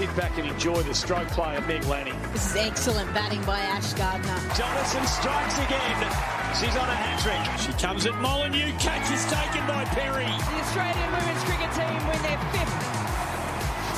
Sit back and enjoy the stroke play of Meg Lanning. This is excellent batting by Ash Gardner. Jonassen strikes again. She's on a hat trick. She comes at Molyneux. Catch is taken by Perry. The Australian women's cricket team win their fifth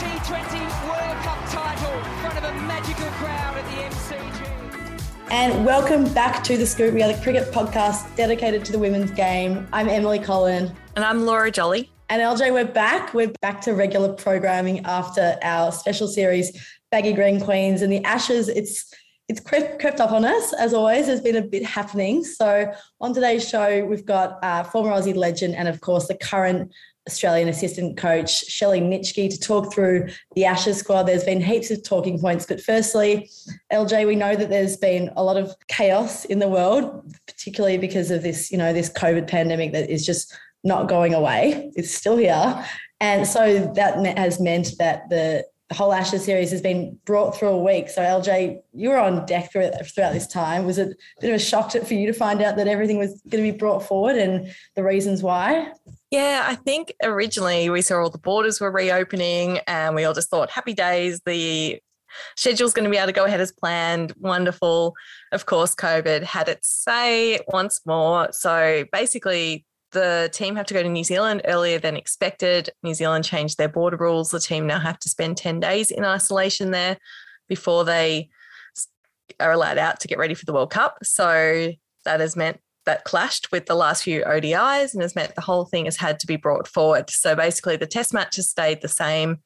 T20 World Cup title in front of a magical crowd at the MCG. And welcome back to The Scoop. We are the cricket podcast dedicated to the women's game. I'm Emily Collin. And I'm Laura Jolly. And LJ, we're back. We're back to regular programming after our special series, Baggy Green Queens and the Ashes. It's it's crept, crept up on us as always. There's been a bit happening. So on today's show, we've got uh, former Aussie legend and of course the current Australian assistant coach Shelley Nitschke to talk through the Ashes squad. There's been heaps of talking points, but firstly, LJ, we know that there's been a lot of chaos in the world, particularly because of this, you know, this COVID pandemic that is just not going away. It's still here. And so that has meant that the whole Ashes series has been brought through a week. So LJ, you were on deck throughout this time. Was it a bit of a shock for you to find out that everything was going to be brought forward and the reasons why? Yeah, I think originally we saw all the borders were reopening and we all just thought happy days. The schedule's going to be able to go ahead as planned. Wonderful. Of course, COVID had its say once more. So basically, the team have to go to New Zealand earlier than expected. New Zealand changed their border rules. The team now have to spend 10 days in isolation there before they are allowed out to get ready for the World Cup. So that has meant that clashed with the last few ODIs and has meant the whole thing has had to be brought forward. So basically, the test match has stayed the same,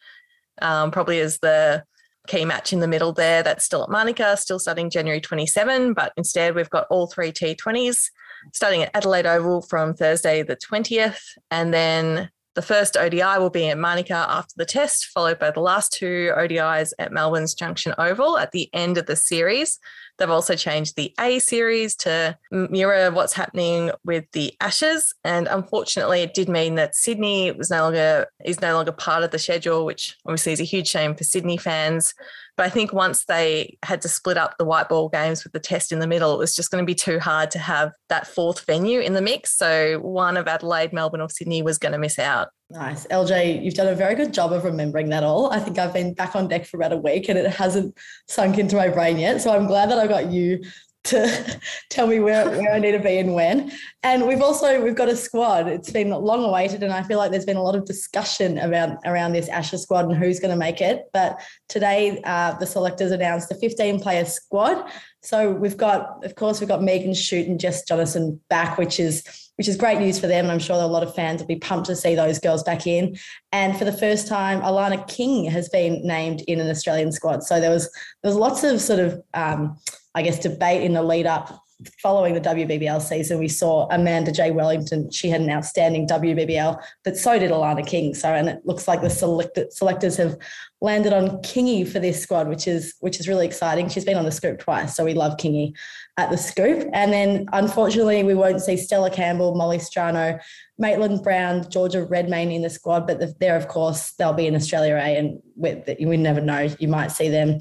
um, probably as the key match in the middle there. That's still at Manuka, still starting January 27, but instead we've got all three T20s starting at Adelaide Oval from Thursday, the 20th. And then the first ODI will be at Manuka after the test, followed by the last two ODIs at Melbourne's Junction Oval at the end of the series. They've also changed the A series to mirror what's happening with the Ashes, and unfortunately, it did mean that Sydney was no longer is no longer part of the schedule, which obviously is a huge shame for Sydney fans. But I think once they had to split up the white ball games with the test in the middle, it was just going to be too hard to have that fourth venue in the mix. So one of Adelaide, Melbourne, or Sydney was going to miss out. Nice. LJ, you've done a very good job of remembering that all. I think I've been back on deck for about a week and it hasn't sunk into my brain yet. So I'm glad that I got you to tell me where, where I need to be and when. And we've also we've got a squad. It's been long awaited, and I feel like there's been a lot of discussion about around this Ashes squad and who's going to make it. But today, uh, the selectors announced a 15 player squad. So we've got, of course, we've got Megan Schutt and Jess Jonassen back, which is which is great news for them. And I'm sure a lot of fans will be pumped to see those girls back in. And for the first time, Alana King has been named in an Australian squad. So there was there was lots of sort of um, I guess, debate in the lead up following the WBBL season. We saw Amanda Jade Wellington. She had an outstanding WBBL, but so did Alana King. So, and it looks like the selectors have landed on Kingy for this squad, which is which is really exciting. She's been on the scoop twice, so we love Kingy at the scoop. And then, unfortunately, we won't see Stella Campbell, Molly Strano, Maitland Brown, Georgia Redmayne in the squad, but they're of course they'll be in Australia A, and we, we never know. You might see them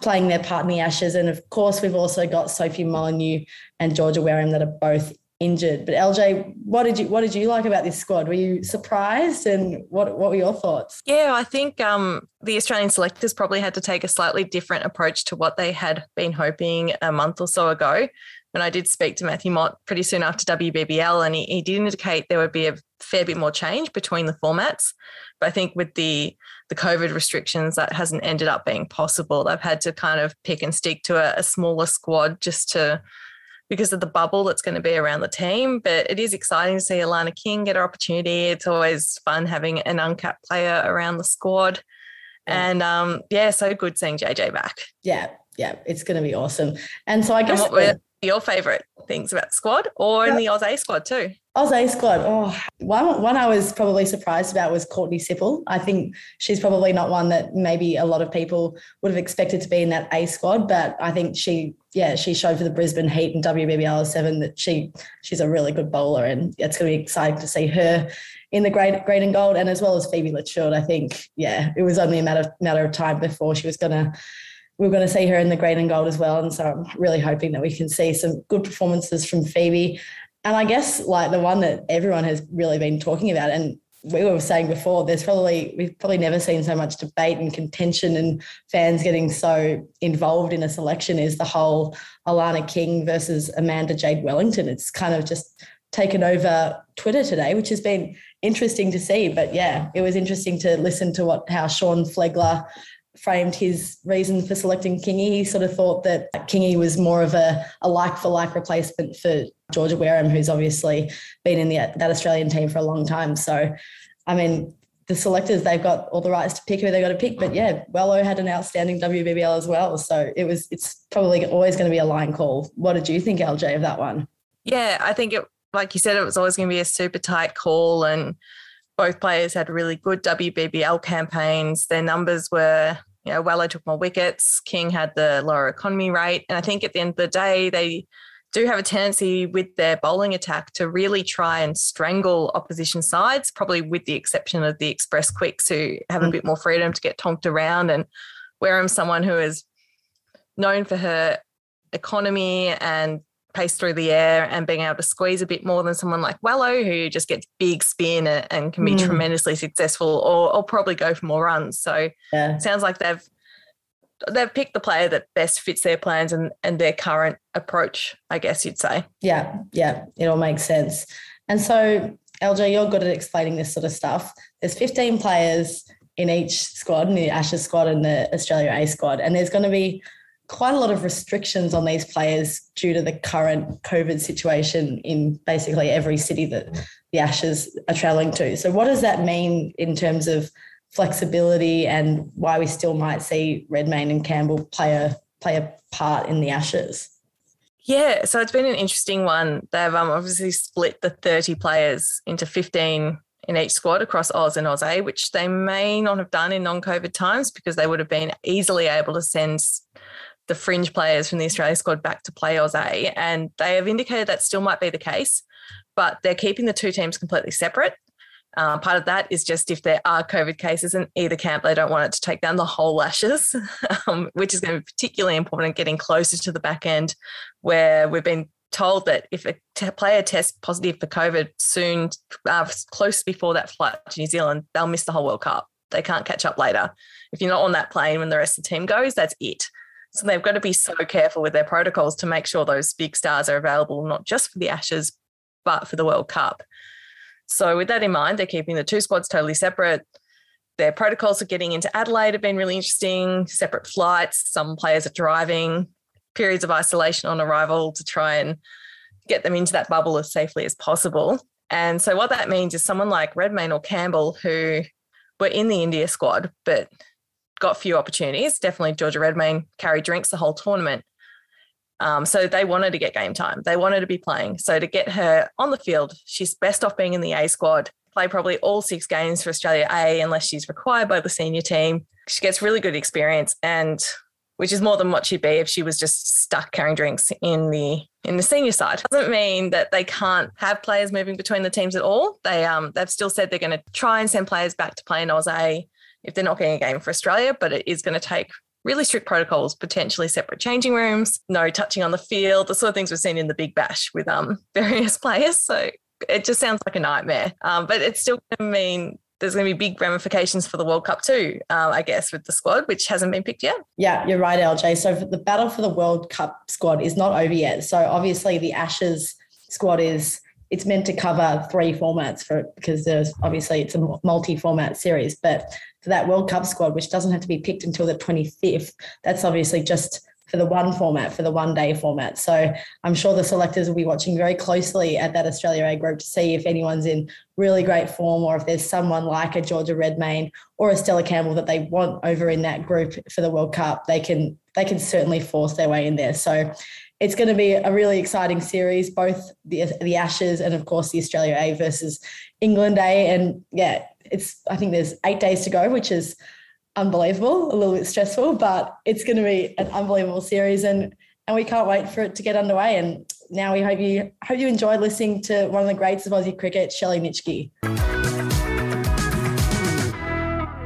playing their part in the Ashes. And of course, we've also got Sophie Molyneux and Georgia Wareham that are both injured. But LJ, what did you what did you like about this squad? Were you surprised, and what what were your thoughts? Yeah, I think um, the Australian selectors probably had to take a slightly different approach to what they had been hoping a month or so ago. When I did speak to Matthew Mott pretty soon after WBBL, and he, he did indicate there would be a fair bit more change between the formats. But I think with the the COVID restrictions, that hasn't ended up being possible. They've had to kind of pick and stick to a, a smaller squad just to because of the bubble that's going to be around the team. But it is exciting to see Alana King get her opportunity. It's always fun having an uncapped player around the squad. And um, yeah, so good seeing JJ back. Yeah, yeah, it's going to be awesome. And so I guess. And what were your favourite things about the squad or in the Oz A squad too? Oz A squad. Oh, one, one I was probably surprised about was Courtney Sippel. I think she's probably not one that maybe a lot of people would have expected to be in that A squad, but I think she, yeah, she showed for the Brisbane Heat and WBBL seven that she she's a really good bowler, and it's going to be exciting to see her in the great green and gold, and as well as Phoebe Litchfield. I think, yeah, it was only a matter matter of time before she was going to we are going to see her in the green and gold as well. And so I'm really hoping that we can see some good performances from Phoebe. And I guess like the one that everyone has really been talking about, and we were saying before, there's probably we've probably never seen so much debate and contention and fans getting so involved in a selection is the whole Alana King versus Amanda Jade Wellington. It's kind of just taken over Twitter today, which has been interesting to see. But yeah, it was interesting to listen to what how Shawn Flegler framed his reason for selecting Kingy. He sort of thought that Kingy was more of a, a like for like replacement for Georgia Wareham, who's obviously been in the, that Australian team for a long time. So, I mean, the selectors, they've got all the rights to pick who they've got to pick. But yeah, Wello had an outstanding WBBL as well. So it was, it's probably always going to be a line call. What did you think, LJ, of that one? Yeah, I think it, like you said, it was always going to be a super tight call and both players had really good WBBL campaigns. Their numbers were you know, Wello took more wickets. King had the lower economy rate. And I think at the end of the day, they do have a tendency with their bowling attack to really try and strangle opposition sides, probably with the exception of the express quicks who have a mm. bit more freedom to get tonked around. And Wareham's someone who is known for her economy and pace through the air and being able to squeeze a bit more than someone like Wello, who just gets big spin and can be mm. tremendously successful or, or probably go for more runs. So yeah. sounds like they've they've picked the player that best fits their plans and, and their current approach, I guess you'd say. Yeah, yeah, it all makes sense. And so, LJ, you're good at explaining this sort of stuff. There's 15 players in each squad, in the Ashes squad and the Australia A squad, and there's going to be quite a lot of restrictions on these players due to the current COVID situation in basically every city that the Ashes are travelling to. So, what does that mean in terms of flexibility and why we still might see Redmayne and Campbell play a play a part in the Ashes? Yeah, so it's been an interesting one. They've um, obviously split the 30 players into 15 in each squad across Oz and Oz A, which they may not have done in non COVID times because they would have been easily able to send the fringe players from the Australia squad back to play Oz A, and they have indicated that still might be the case, but they're keeping the two teams completely separate. Uh, part of that is just if there are COVID cases in either camp, they don't want it to take down the whole Ashes, um, which is going to be particularly important getting closer to the back end, where we've been told that if a t- player tests positive for COVID soon, uh, close before that flight to New Zealand, they'll miss the whole World Cup. They can't catch up later. If you're not on that plane when the rest of the team goes, that's it. So they've got to be so careful with their protocols to make sure those big stars are available, not just for the Ashes, but for the World Cup. So, with that in mind, they're keeping the two squads totally separate. Their protocols for getting into Adelaide have been really interesting, separate flights. Some players are driving, periods of isolation on arrival to try and get them into that bubble as safely as possible. And so, what that means is someone like Redmayne or Campbell, who were in the India squad, but got few opportunities. Definitely Georgia Redmayne carried drinks the whole tournament. Um, so they wanted to get game time. They wanted to be playing. So to get her on the field, she's best off being in the A squad, play probably all six games for Australia A unless she's required by the senior team. She gets really good experience and which is more than what she'd be if she was just stuck carrying drinks in the in the senior side. Doesn't mean that they can't have players moving between the teams at all. They um they've still said they're going to try and send players back to play in Oz A if they're not getting a game for Australia, but it is going to take really strict protocols, potentially separate changing rooms, no touching on the field, the sort of things we've seen in the Big Bash with um, various players. So it just sounds like a nightmare. Um, but it's still going to mean there's going to be big ramifications for the World Cup too, um, I guess, with the squad, which hasn't been picked yet. Yeah, you're right, LJ. So the battle for the World Cup squad is not over yet. So obviously the Ashes squad is it's meant to cover three formats for because there's obviously it's a multi-format series, but for that World Cup squad, which doesn't have to be picked until the 25th, that's obviously just for the one format, for the one day format. So I'm sure the selectors will be watching very closely at that Australia A group to see if anyone's in really great form or if there's someone like a Georgia Redmayne or a Stella Campbell that they want over in that group for the World Cup. They can they can certainly force their way in there. So it's going to be a really exciting series, both the the Ashes and of course the Australia A versus England A. And yeah, it's I think there's eight days to go, which is unbelievable, a little bit stressful, but it's going to be an unbelievable series and and we can't wait for it to get underway. And now we hope you hope you enjoyed listening to one of the greats of Aussie cricket, Shelley Nitschke.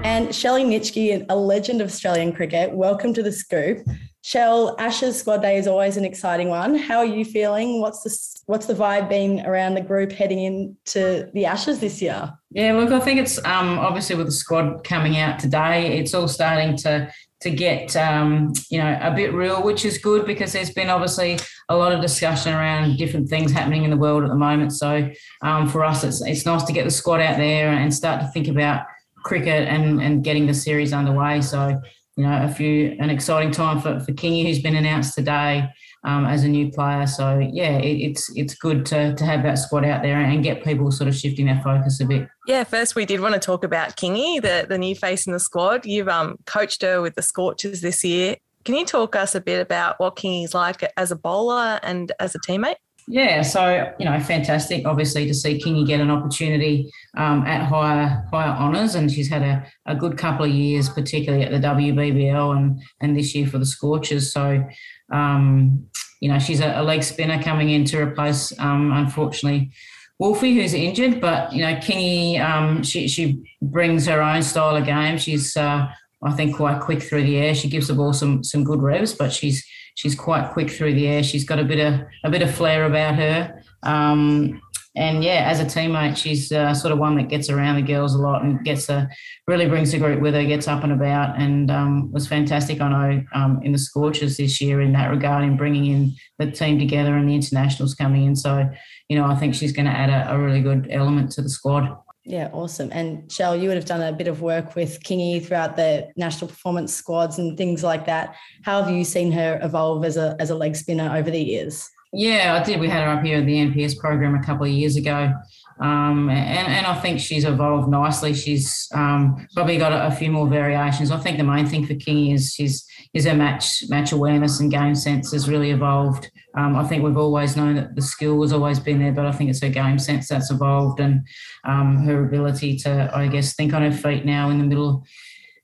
And Shelley Nitschke, a legend of Australian cricket, welcome to the scoop. Shell, Ashes squad day is always an exciting one. How are you feeling? What's the what's the vibe been around the group heading into the Ashes this year? Yeah, look, I think it's um, obviously with the squad coming out today, it's all starting to to get um, you know a bit real, which is good because there's been obviously a lot of discussion around different things happening in the world at the moment. So um, for us, it's it's nice to get the squad out there and start to think about cricket and and getting the series underway. So you know, a few an exciting time for, for Kingy, who's been announced today um, as a new player. So yeah, it, it's it's good to to have that squad out there and get people sort of shifting their focus a bit. Yeah, first we did want to talk about Kingy, the the new face in the squad. You've um, coached her with the Scorchers this year. Can you talk us a bit about what Kingy's like as a bowler and as a teammate? Yeah, so you know, fantastic. Obviously, to see Kingy get an opportunity um, at higher higher honours, and she's had a, a good couple of years, particularly at the WBBL and and this year for the Scorchers. So, um, you know, she's a, a, leg spinner coming in to replace, um, unfortunately, Wolfie, who's injured. But you know, Kingy, um, she she brings her own style of game. She's uh, I think quite quick through the air. She gives the ball some some good revs, but she's she's quite quick through the air. She's got a bit of a bit of flair about her. Um, and yeah, as a teammate, she's uh, sort of one that gets around the girls a lot and gets a really brings the group with her, gets up and about, and um, was fantastic. I know um, in the Scorchers this year in that regard, in bringing in the team together and the internationals coming in. So, you know, I think she's going to add a, a really good element to the squad. Yeah, awesome. And Shell, you would have done a bit of work with Kingy throughout the national performance squads and things like that. How have you seen her evolve as a as a leg spinner over the years? Yeah, I did. We had her up here at the NPS program a couple of years ago. Um, and, and I think she's evolved nicely. She's um, probably got a, a, few more variations. I think the main thing for Kingy is she's is her match match awareness and game sense has really evolved. Um, I think we've always known that the skill has always been there, but I think it's her game sense that's evolved and um, her ability to, I guess, think on her feet now in the middle,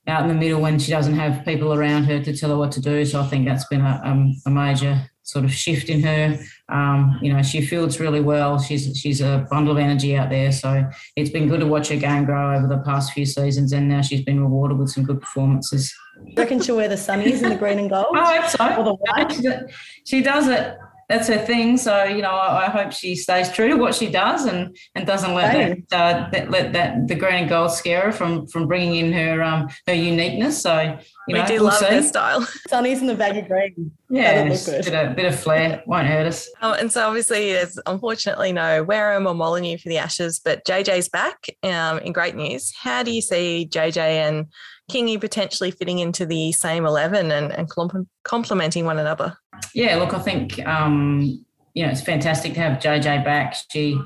out in the middle when she doesn't have people around her to tell her what to do. So I think that's been a, um, a major sort of shift in her. Um, you know, she fields really well. She's she's a bundle of energy out there. So it's been good to watch her game grow over the past few seasons, and now she's been rewarded with some good performances. You reckon she'll wear the sunnies in the green and gold? Oh, I hope so. Or the white? She does it that's her thing. So you know, I, I, hope she stays true to what she does and and doesn't let right. that, uh, that, let that the green and gold scare her from from bringing in her um her uniqueness. So you we know, do we'll love see. her style. Sunny's in the baggy green. Yeah, bit of, bit of flair won't hurt us. Oh, and so obviously, there's unfortunately no Wareham or Molyneux for the Ashes, but JJ's back. Um, in great news. How do you see JJ and Kingy potentially fitting into the same 11 and, and complementing one another? Yeah, look, I think, um, you know, it's fantastic to have JJ back. She,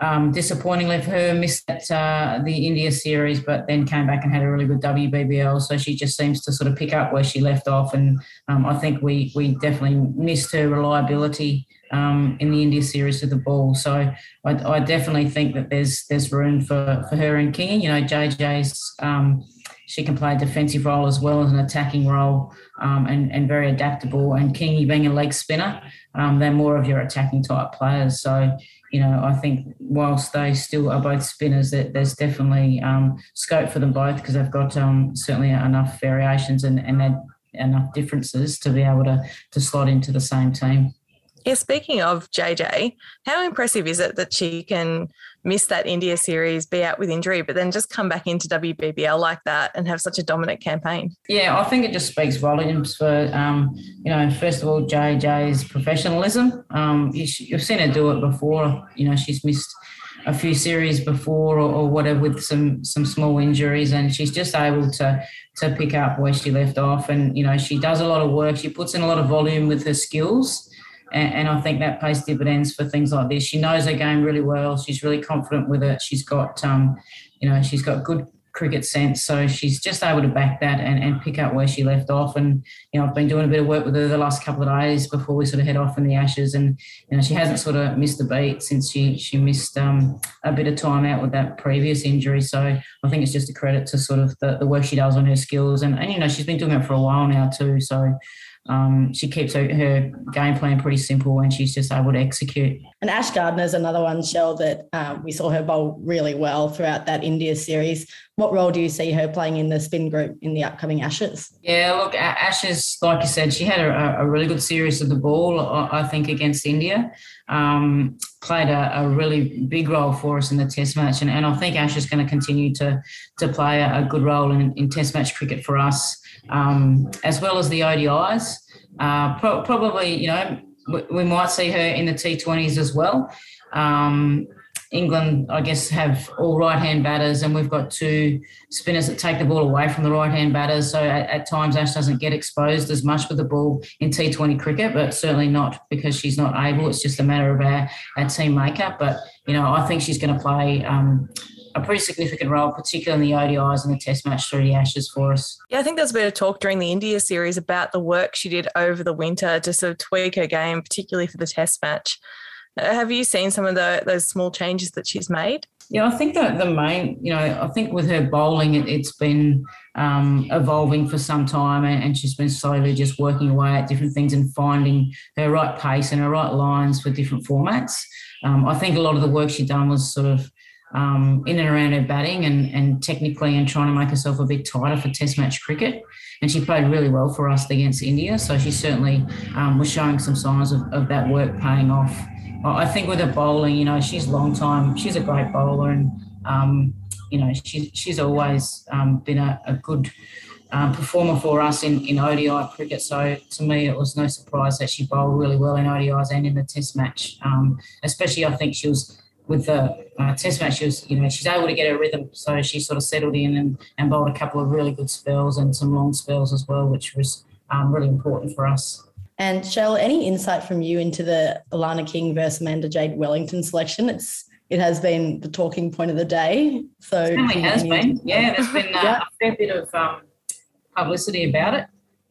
um, disappointingly for her, missed that, uh, the India series, but then came back and had a really good WBBL. So she just seems to sort of pick up where she left off. And um, I think we we definitely missed her reliability um, in the India series with the ball. So I, I, definitely think that there's there's room for, for her and King. You know, JJ's um, she can play a defensive role as well as an attacking role um, and, and very adaptable. And Kingy being a leg spinner, um, they're more of your attacking type players. So, you know, I think whilst they still are both spinners, that there's definitely um, scope for them both because they've got um, certainly enough variations and, and enough differences to be able to, to slot into the same team. Yeah, speaking of JJ, how impressive is it that she can miss that India series, be out with injury, but then just come back into WBBL like that and have such a dominant campaign? Yeah, I think it just speaks volumes for, um, you know, first of all, JJ's professionalism. Um, you, have seen her do it before. You know, she's missed a few series before or, or, whatever with some some small injuries and she's just able to to pick up where she left off and you know she does a lot of work she puts in a lot of volume with her skills and, and, I think that pays dividends for things like this. She knows her game really well. She's really confident with it. She's got, um, you know, she's got good cricket sense. So she's just able to back that and, and pick up where she left off. And, you know, I've been doing a bit of work with her the last couple of days before we sort of head off in the Ashes. And, you know, she hasn't sort of missed a beat since she, she missed um, a bit of time out with that previous injury. So I think it's just a credit to sort of the, the work she does on her skills. And, and, you know, she's been doing it for a while now too. So, um, she keeps her, her, game plan pretty simple and she's just able to execute. And Ash Gardner is another one, Shell, that um, we saw her bowl really well throughout that India series. What role do you see her playing in the spin group in the upcoming Ashes? Yeah, look, Ashes, like you said, she had a, a really good series of the ball, I think, against India. Um, played a, a, really big role for us in the Test match, and, and I think Ash is going to continue to to play a, a good role in, in Test match cricket for us um, as well as the ODIs. Uh, pro- probably, you know, we, we, might see her in the T20s as well. Um, England, I guess, have all right hand batters, and we've got two spinners that take the ball away from the right hand batters. So at, at, times, Ash doesn't get exposed as much with the ball in T20 cricket, but certainly not because she's not able. It's just a matter of our, our team makeup. But, you know, I think she's going to play um, a pretty significant role, particularly in the ODIs and the Test match through the Ashes for us. Yeah, I think there's a bit of talk during the India series about the work she did over the winter to sort of tweak her game, particularly for the Test match. Uh, have you seen some of the, those small changes that she's made? Yeah, I think that the main, you know, I think with her bowling, it, has been um, evolving for some time, and, and, she's been slowly just working away at different things and finding her right pace and her right lines for different formats. Um, I think a lot of the work she'd done was sort of um, in and around her batting and, and technically and trying to make herself a bit tighter for Test match cricket. And she played really well for us against India. So she certainly um, was showing some signs of, of that work paying off. I think with her bowling, you know, she's long time, she's a great bowler and, um, you know, she's, she's always um, been a, a good um, performer for us in, in ODI cricket. So to me, it was no surprise that she bowled really well in ODIs and in the Test match. Um, especially, I think she was with the uh, test match, she was, you know, she's able to get her rhythm. So she sort of settled in and, and bowled a couple of really good spells and some long spells as well, which was um, really important for us. And Shell, any insight from you into the Alana King versus Amanda Jade Wellington selection? It's it has been the talking point of the day. So it certainly has been. Yeah, there's been uh, yeah. a fair bit of um, publicity about it.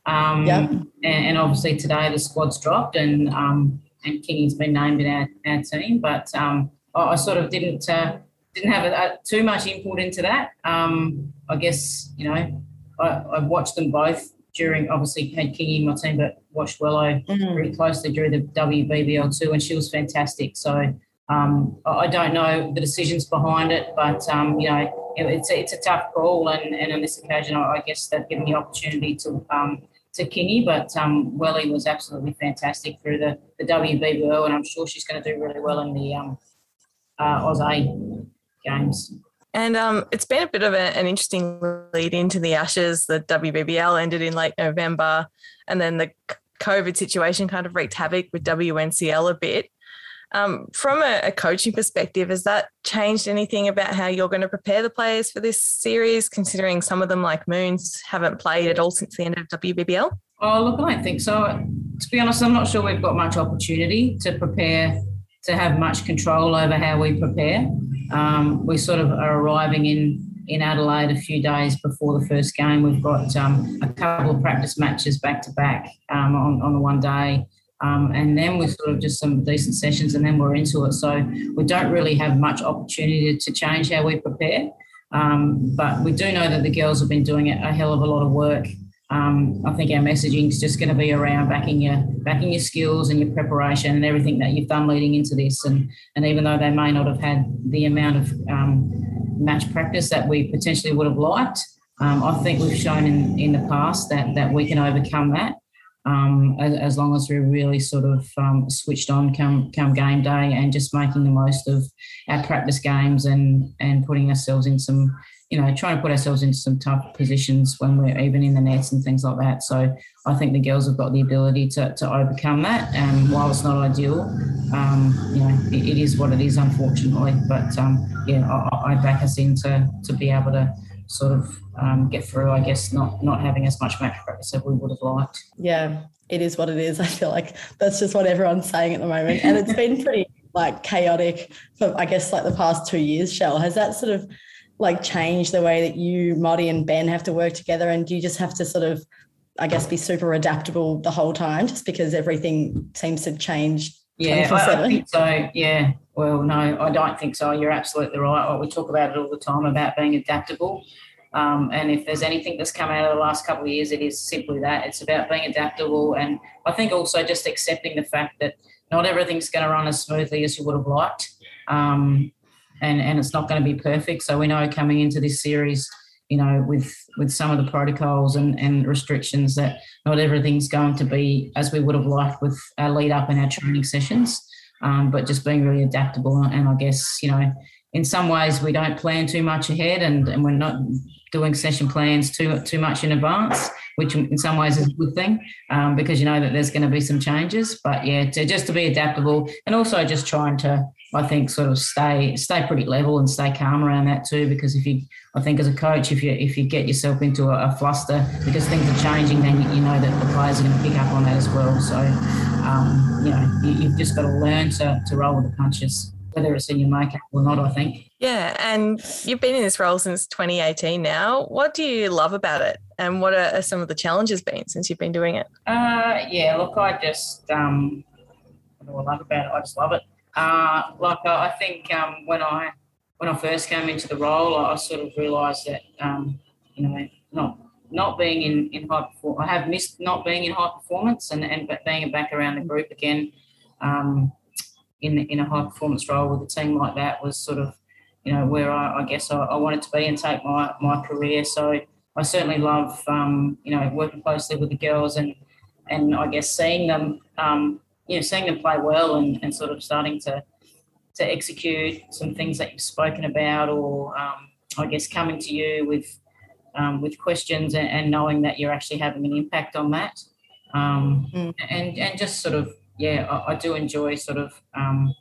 Um, yeah. and, and, obviously today the squad's dropped and um, and Kingy's been named in our, our team, but um, I sort of didn't uh, didn't have a, a, too much input into that. Um, I guess you know I, I, watched them both during. Obviously, had Kingy in my team, but watched Wello mm. very closely during the WBBL two, and she was fantastic. So um, I don't know the decisions behind it, but um, you know it's a, it's a tough call, and, and on this occasion, I guess they've given the opportunity to. Um, to Kingy, but um, Welly was absolutely fantastic through the, the WBBL, and I'm sure she's going to do really well in the um, uh, Oz A games. And um, it's been a bit of a, an interesting lead into the Ashes. The WBBL ended in late November, and then the COVID situation kind of wreaked havoc with WNCL a bit. Um, from a, a, coaching perspective, has that changed anything about how you're going to prepare the players for this series, considering some of them, like Moons, haven't played at all since the end of WBBL? Oh, look, I don't think so. To be honest, I'm not sure we've got much opportunity to prepare to have much control over how we prepare. Um, we sort of are arriving in in Adelaide a few days before the first game. We've got um, a couple of practice matches back to back um, on on the one day. Um, and then we sort of just some decent sessions, and then we're into it. So we don't really have much opportunity to change how we prepare. Um, but we do know that the girls have been doing a hell of a lot of work um, I think our messaging is just going to be around backing your backing your skills and your preparation and everything that you've done leading into this. And and even though they may not have had the amount of um, match practice that we potentially would have liked, um, I think we've shown in, in the past that that we can overcome that. um, as, as, long as we're really sort of um, switched on come come game day and just making the most of our practice games and and putting ourselves in some you know trying to put ourselves into some tough positions when we're even in the nets and things like that. So I think the girls have got the ability to, to overcome that. And while it's not ideal, um, you know it, it is what it is, unfortunately. But um, yeah, I, I back us in to, to be able to sort of um, get through. I guess not not having as much match practice as we would have liked. Yeah, it is what it is. I feel like that's just what everyone's saying at the moment, and it's been pretty like chaotic for I guess like the past two years. Shell has that sort of like change the way that you, Modi, and Ben have to work together, and do you just have to sort of I guess be super adaptable the whole time, just because everything seems to change. Yeah, I, I think so. Yeah. Well, no, I don't think so. You're absolutely right. We talk about it all the time about being adaptable. Um, and if there's anything that's come out of the last couple of years, it is simply that. It's about being adaptable. And I think also just accepting the fact that not everything's going to run as smoothly as you would have liked. Um, and, and it's not going to be perfect. So we know coming into this series, you know, with with some of the protocols and, and restrictions that not everything's going to be as we would have liked with our lead up and our training sessions. Um, but just being really adaptable and I guess, you know, in some ways we don't plan too much ahead and, and we're not doing session plans too too much in advance, which in some ways is a good thing um, because you know that there's going to be some changes. But yeah, to, just to be adaptable and also just trying to, I think, sort of stay stay pretty level and stay calm around that too. Because if you, I think as a coach, if you if you get yourself into a, a fluster because things are changing, then you, you, know that the players are going to pick up on that as well. So um, you know you, you've just got to learn to to roll with the punches whether it's in your makeup or not, I think. Yeah, and you've been in this role since 2018 now. What do you love about it? And what are some of the challenges been since you've been doing it? Uh, yeah, look, I just, um, what do I love about it? I just love it. Uh, like, I think um, when I when I first came into the role, I sort of realised that, um, you know, not not being in, in high performance, I have missed not being in high performance and, and being back around the group again. Um, in in a high performance role with a team like that was sort of you know where I, I guess I, I, wanted to be and take my my career. So I certainly love um, you know working closely with the girls and and I guess seeing them um, you know seeing them play well and, and sort of starting to to execute some things that you've spoken about or um, I guess coming to you with um, with questions and, and, knowing that you're actually having an impact on that um, mm. and and just sort of yeah, I, I do enjoy sort of um,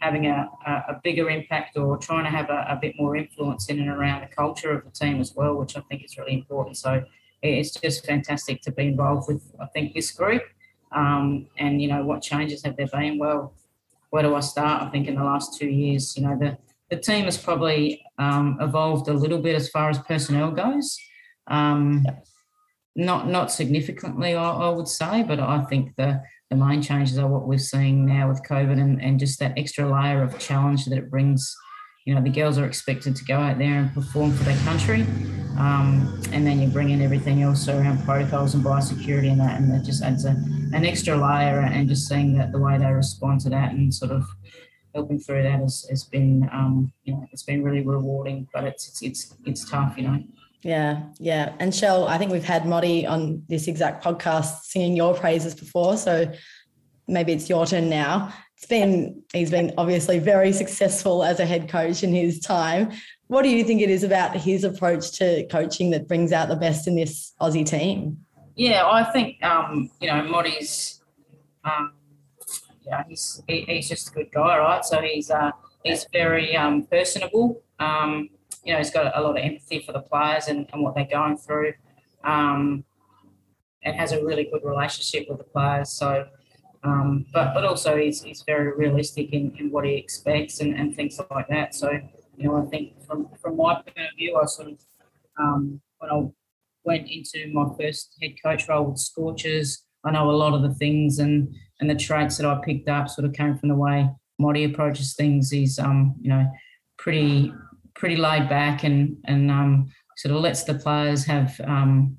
having a, a, bigger impact or trying to have a, a, bit more influence in and around the culture of the team as well, which I think is really important. So it's just fantastic to be involved with, I think, this group. Um, and, you know, what changes have there been? Well, where do I start? I think in the last two years, you know, the, the team has probably um, evolved a little bit as far as personnel goes. Um, not not significantly, I, I, would say, but I think the the main changes are what we're seeing now with COVID and, and just that extra layer of challenge that it brings. You know, the girls are expected to go out there and perform for their country. Um, and then you bring in everything else around protocols and biosecurity and that, and that just adds a, an extra layer. And just seeing that the way they respond to that and sort of helping through that has, has been, um, you know, it's been really rewarding, but it's, it's, it's, it's tough, you know. Yeah, yeah. And Shell, I think we've had Modi on this exact podcast singing your praises before. So maybe it's your turn now. It's been, he's been obviously very successful as a head coach in his time. What do you think it is about his approach to coaching that brings out the best in this Aussie team? Yeah, I think, um, you know, Modi's, um, yeah, he's, he, he's just a good guy, right? So he's, uh, he's very um, personable. Um, you know, he's got a lot of empathy for the players and, and what they're going through, um, and has a really good relationship with the players. So, um, but but also he's, he's very realistic in, in what he expects and, and things like that. So, you know, I think from from my point of view, I sort of um, when I went into my first head coach role with Scorchers, I know a lot of the things and and the traits that I picked up sort of came from the way Modi approaches things. He's um, you know pretty pretty laid back and and um, sort of lets the players have, um,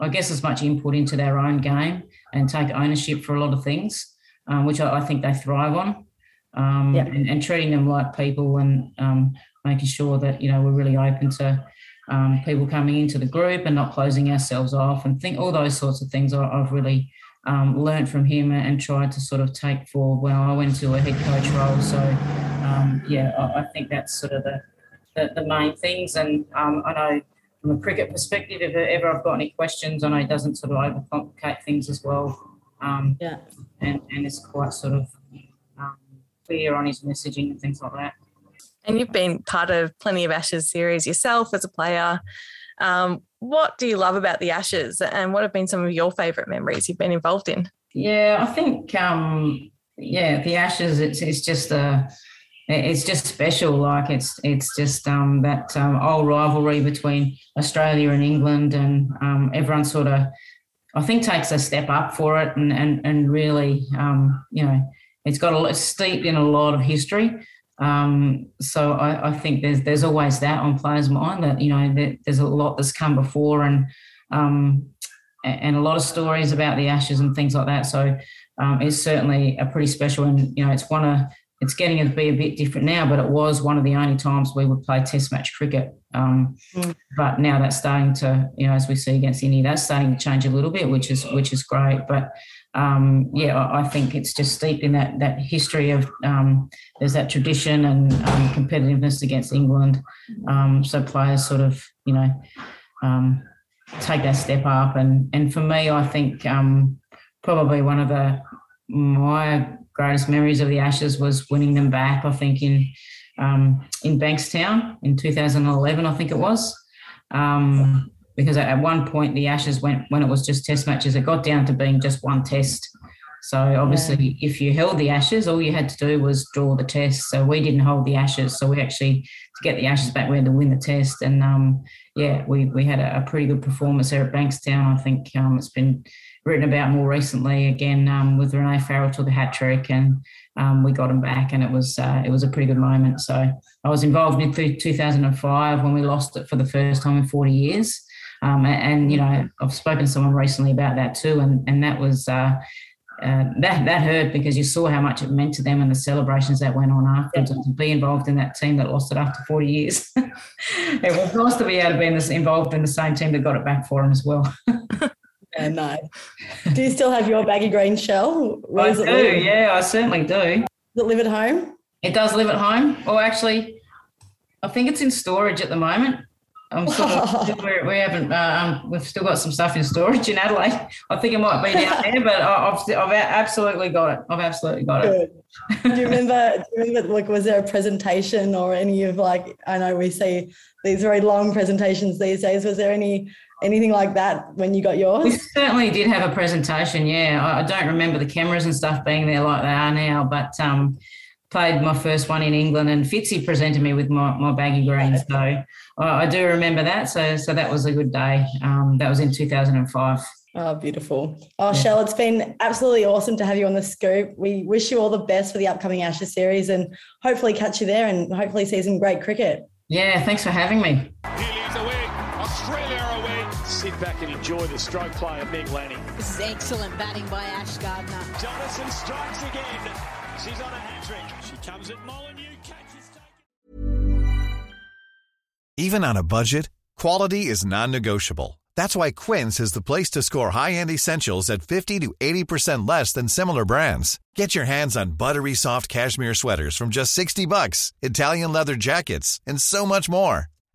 I guess, as much input into their own game and take ownership for a lot of things, um, which I, I, think they thrive on. Um, yeah. and, and, treating them like people and um, making sure that you know we're really open to um, people coming into the group and not closing ourselves off and think all those sorts of things I, have really um, learned from him and tried to sort of take forward when I went to a head coach role. So, um, yeah, I, I, think that's sort of the, the, the main things. And um, I know from a cricket perspective, if ever I've got any questions, I know he doesn't sort of overcomplicate things as well. Um, yeah. And, and it's quite sort of um, clear on his messaging and things like that. And you've been part of plenty of Ashes series yourself as a player. Um, what do you love about the Ashes and what have been some of your favourite memories you've been involved in? Yeah, I think, um, yeah, the Ashes, it's, it's just a, it's just special. Like it's it's just um, that um, old rivalry between Australia and England, and um, everyone sort of, I think, takes a step up for it, and and and really, um, you know, it's got a it's steeped in a lot of history. Um, so I, I, think there's there's always that on players' mind that you know that there's a lot that's come before and um, and a lot of stories about the Ashes and things like that. So um, it's certainly a pretty special and you know it's one of it's getting to be a bit different now, but it was one of the only times we would play Test match cricket. Um, mm. But now that's starting to, you know, as we see against India, that's starting to change a little bit, which is which is great. But um, yeah, I think it's just steeped in that that history of um, there's that tradition and um, competitiveness against England. Um, so players sort of, you know, um, take that step up. And and for me, I think probably one of the my greatest memories of the Ashes was winning them back. I think in um, in Bankstown in 2011, I think it was. Um, because at one point the Ashes went when it was just Test matches. It got down to being just one Test. So obviously, yeah. if you held the Ashes, all you had to do was draw the Test. So we didn't hold the Ashes. So we actually to get the Ashes back, we had to win the Test. And um, yeah, we we had a, a, pretty good performance there at Bankstown. I think um, it's been written about more recently. Again, um, with Rene Farrell took a hat trick, and um, we got him back, and it was uh, it was a pretty good moment. So I was involved in 2005 when we lost it for the first time in 40 years. Um, and, you know, I've spoken to someone recently about that too, and and that was. Uh, uh, that that hurt because you saw how much it meant to them and the celebrations that went on afterwards. And to be involved in that team that lost it after 40 years, it was nice to be able to be in this, involved in the same team that got it back for them as well. Yeah, nice. Do you still have your baggy green shell? Where I do. Live? Yeah, I certainly do. Does it live at home? It does live at home. Or actually, I think it's in storage at the moment. I'm sort of we we haven't uh, um, we've still got some stuff in storage in Adelaide. I think it might be down there, but I've I've absolutely got it. I've absolutely got it. Do you remember? Do you remember? Like, was there a presentation or any of like? I know we see these very long presentations these days. Was there any anything like that when you got yours? We certainly did have a presentation. Yeah, I, I don't remember the cameras and stuff being there like they are now, but um, played my first one in England, and Fitzy presented me with my, my baggy green. So I, I do remember that. So so that was a good day. Um, that was in 2005. Oh, beautiful. Oh, yeah. Shell, it's been absolutely awesome to have you on the scoop. We wish you all the best for the upcoming Ashes series and hopefully catch you there and hopefully see some great cricket. Yeah, thanks for having me sit back and enjoy the stroke play of Meg Lanning. This is excellent batting by Ash Gardner. Jonassen strikes again. She's on a hat trick. She comes at Molyneux, catches Even on a budget, quality is non-negotiable. That's why Quince is the place to score high-end essentials at 50 to 80% less than similar brands. Get your hands on buttery soft cashmere sweaters from just 60 bucks, Italian leather jackets, and so much more.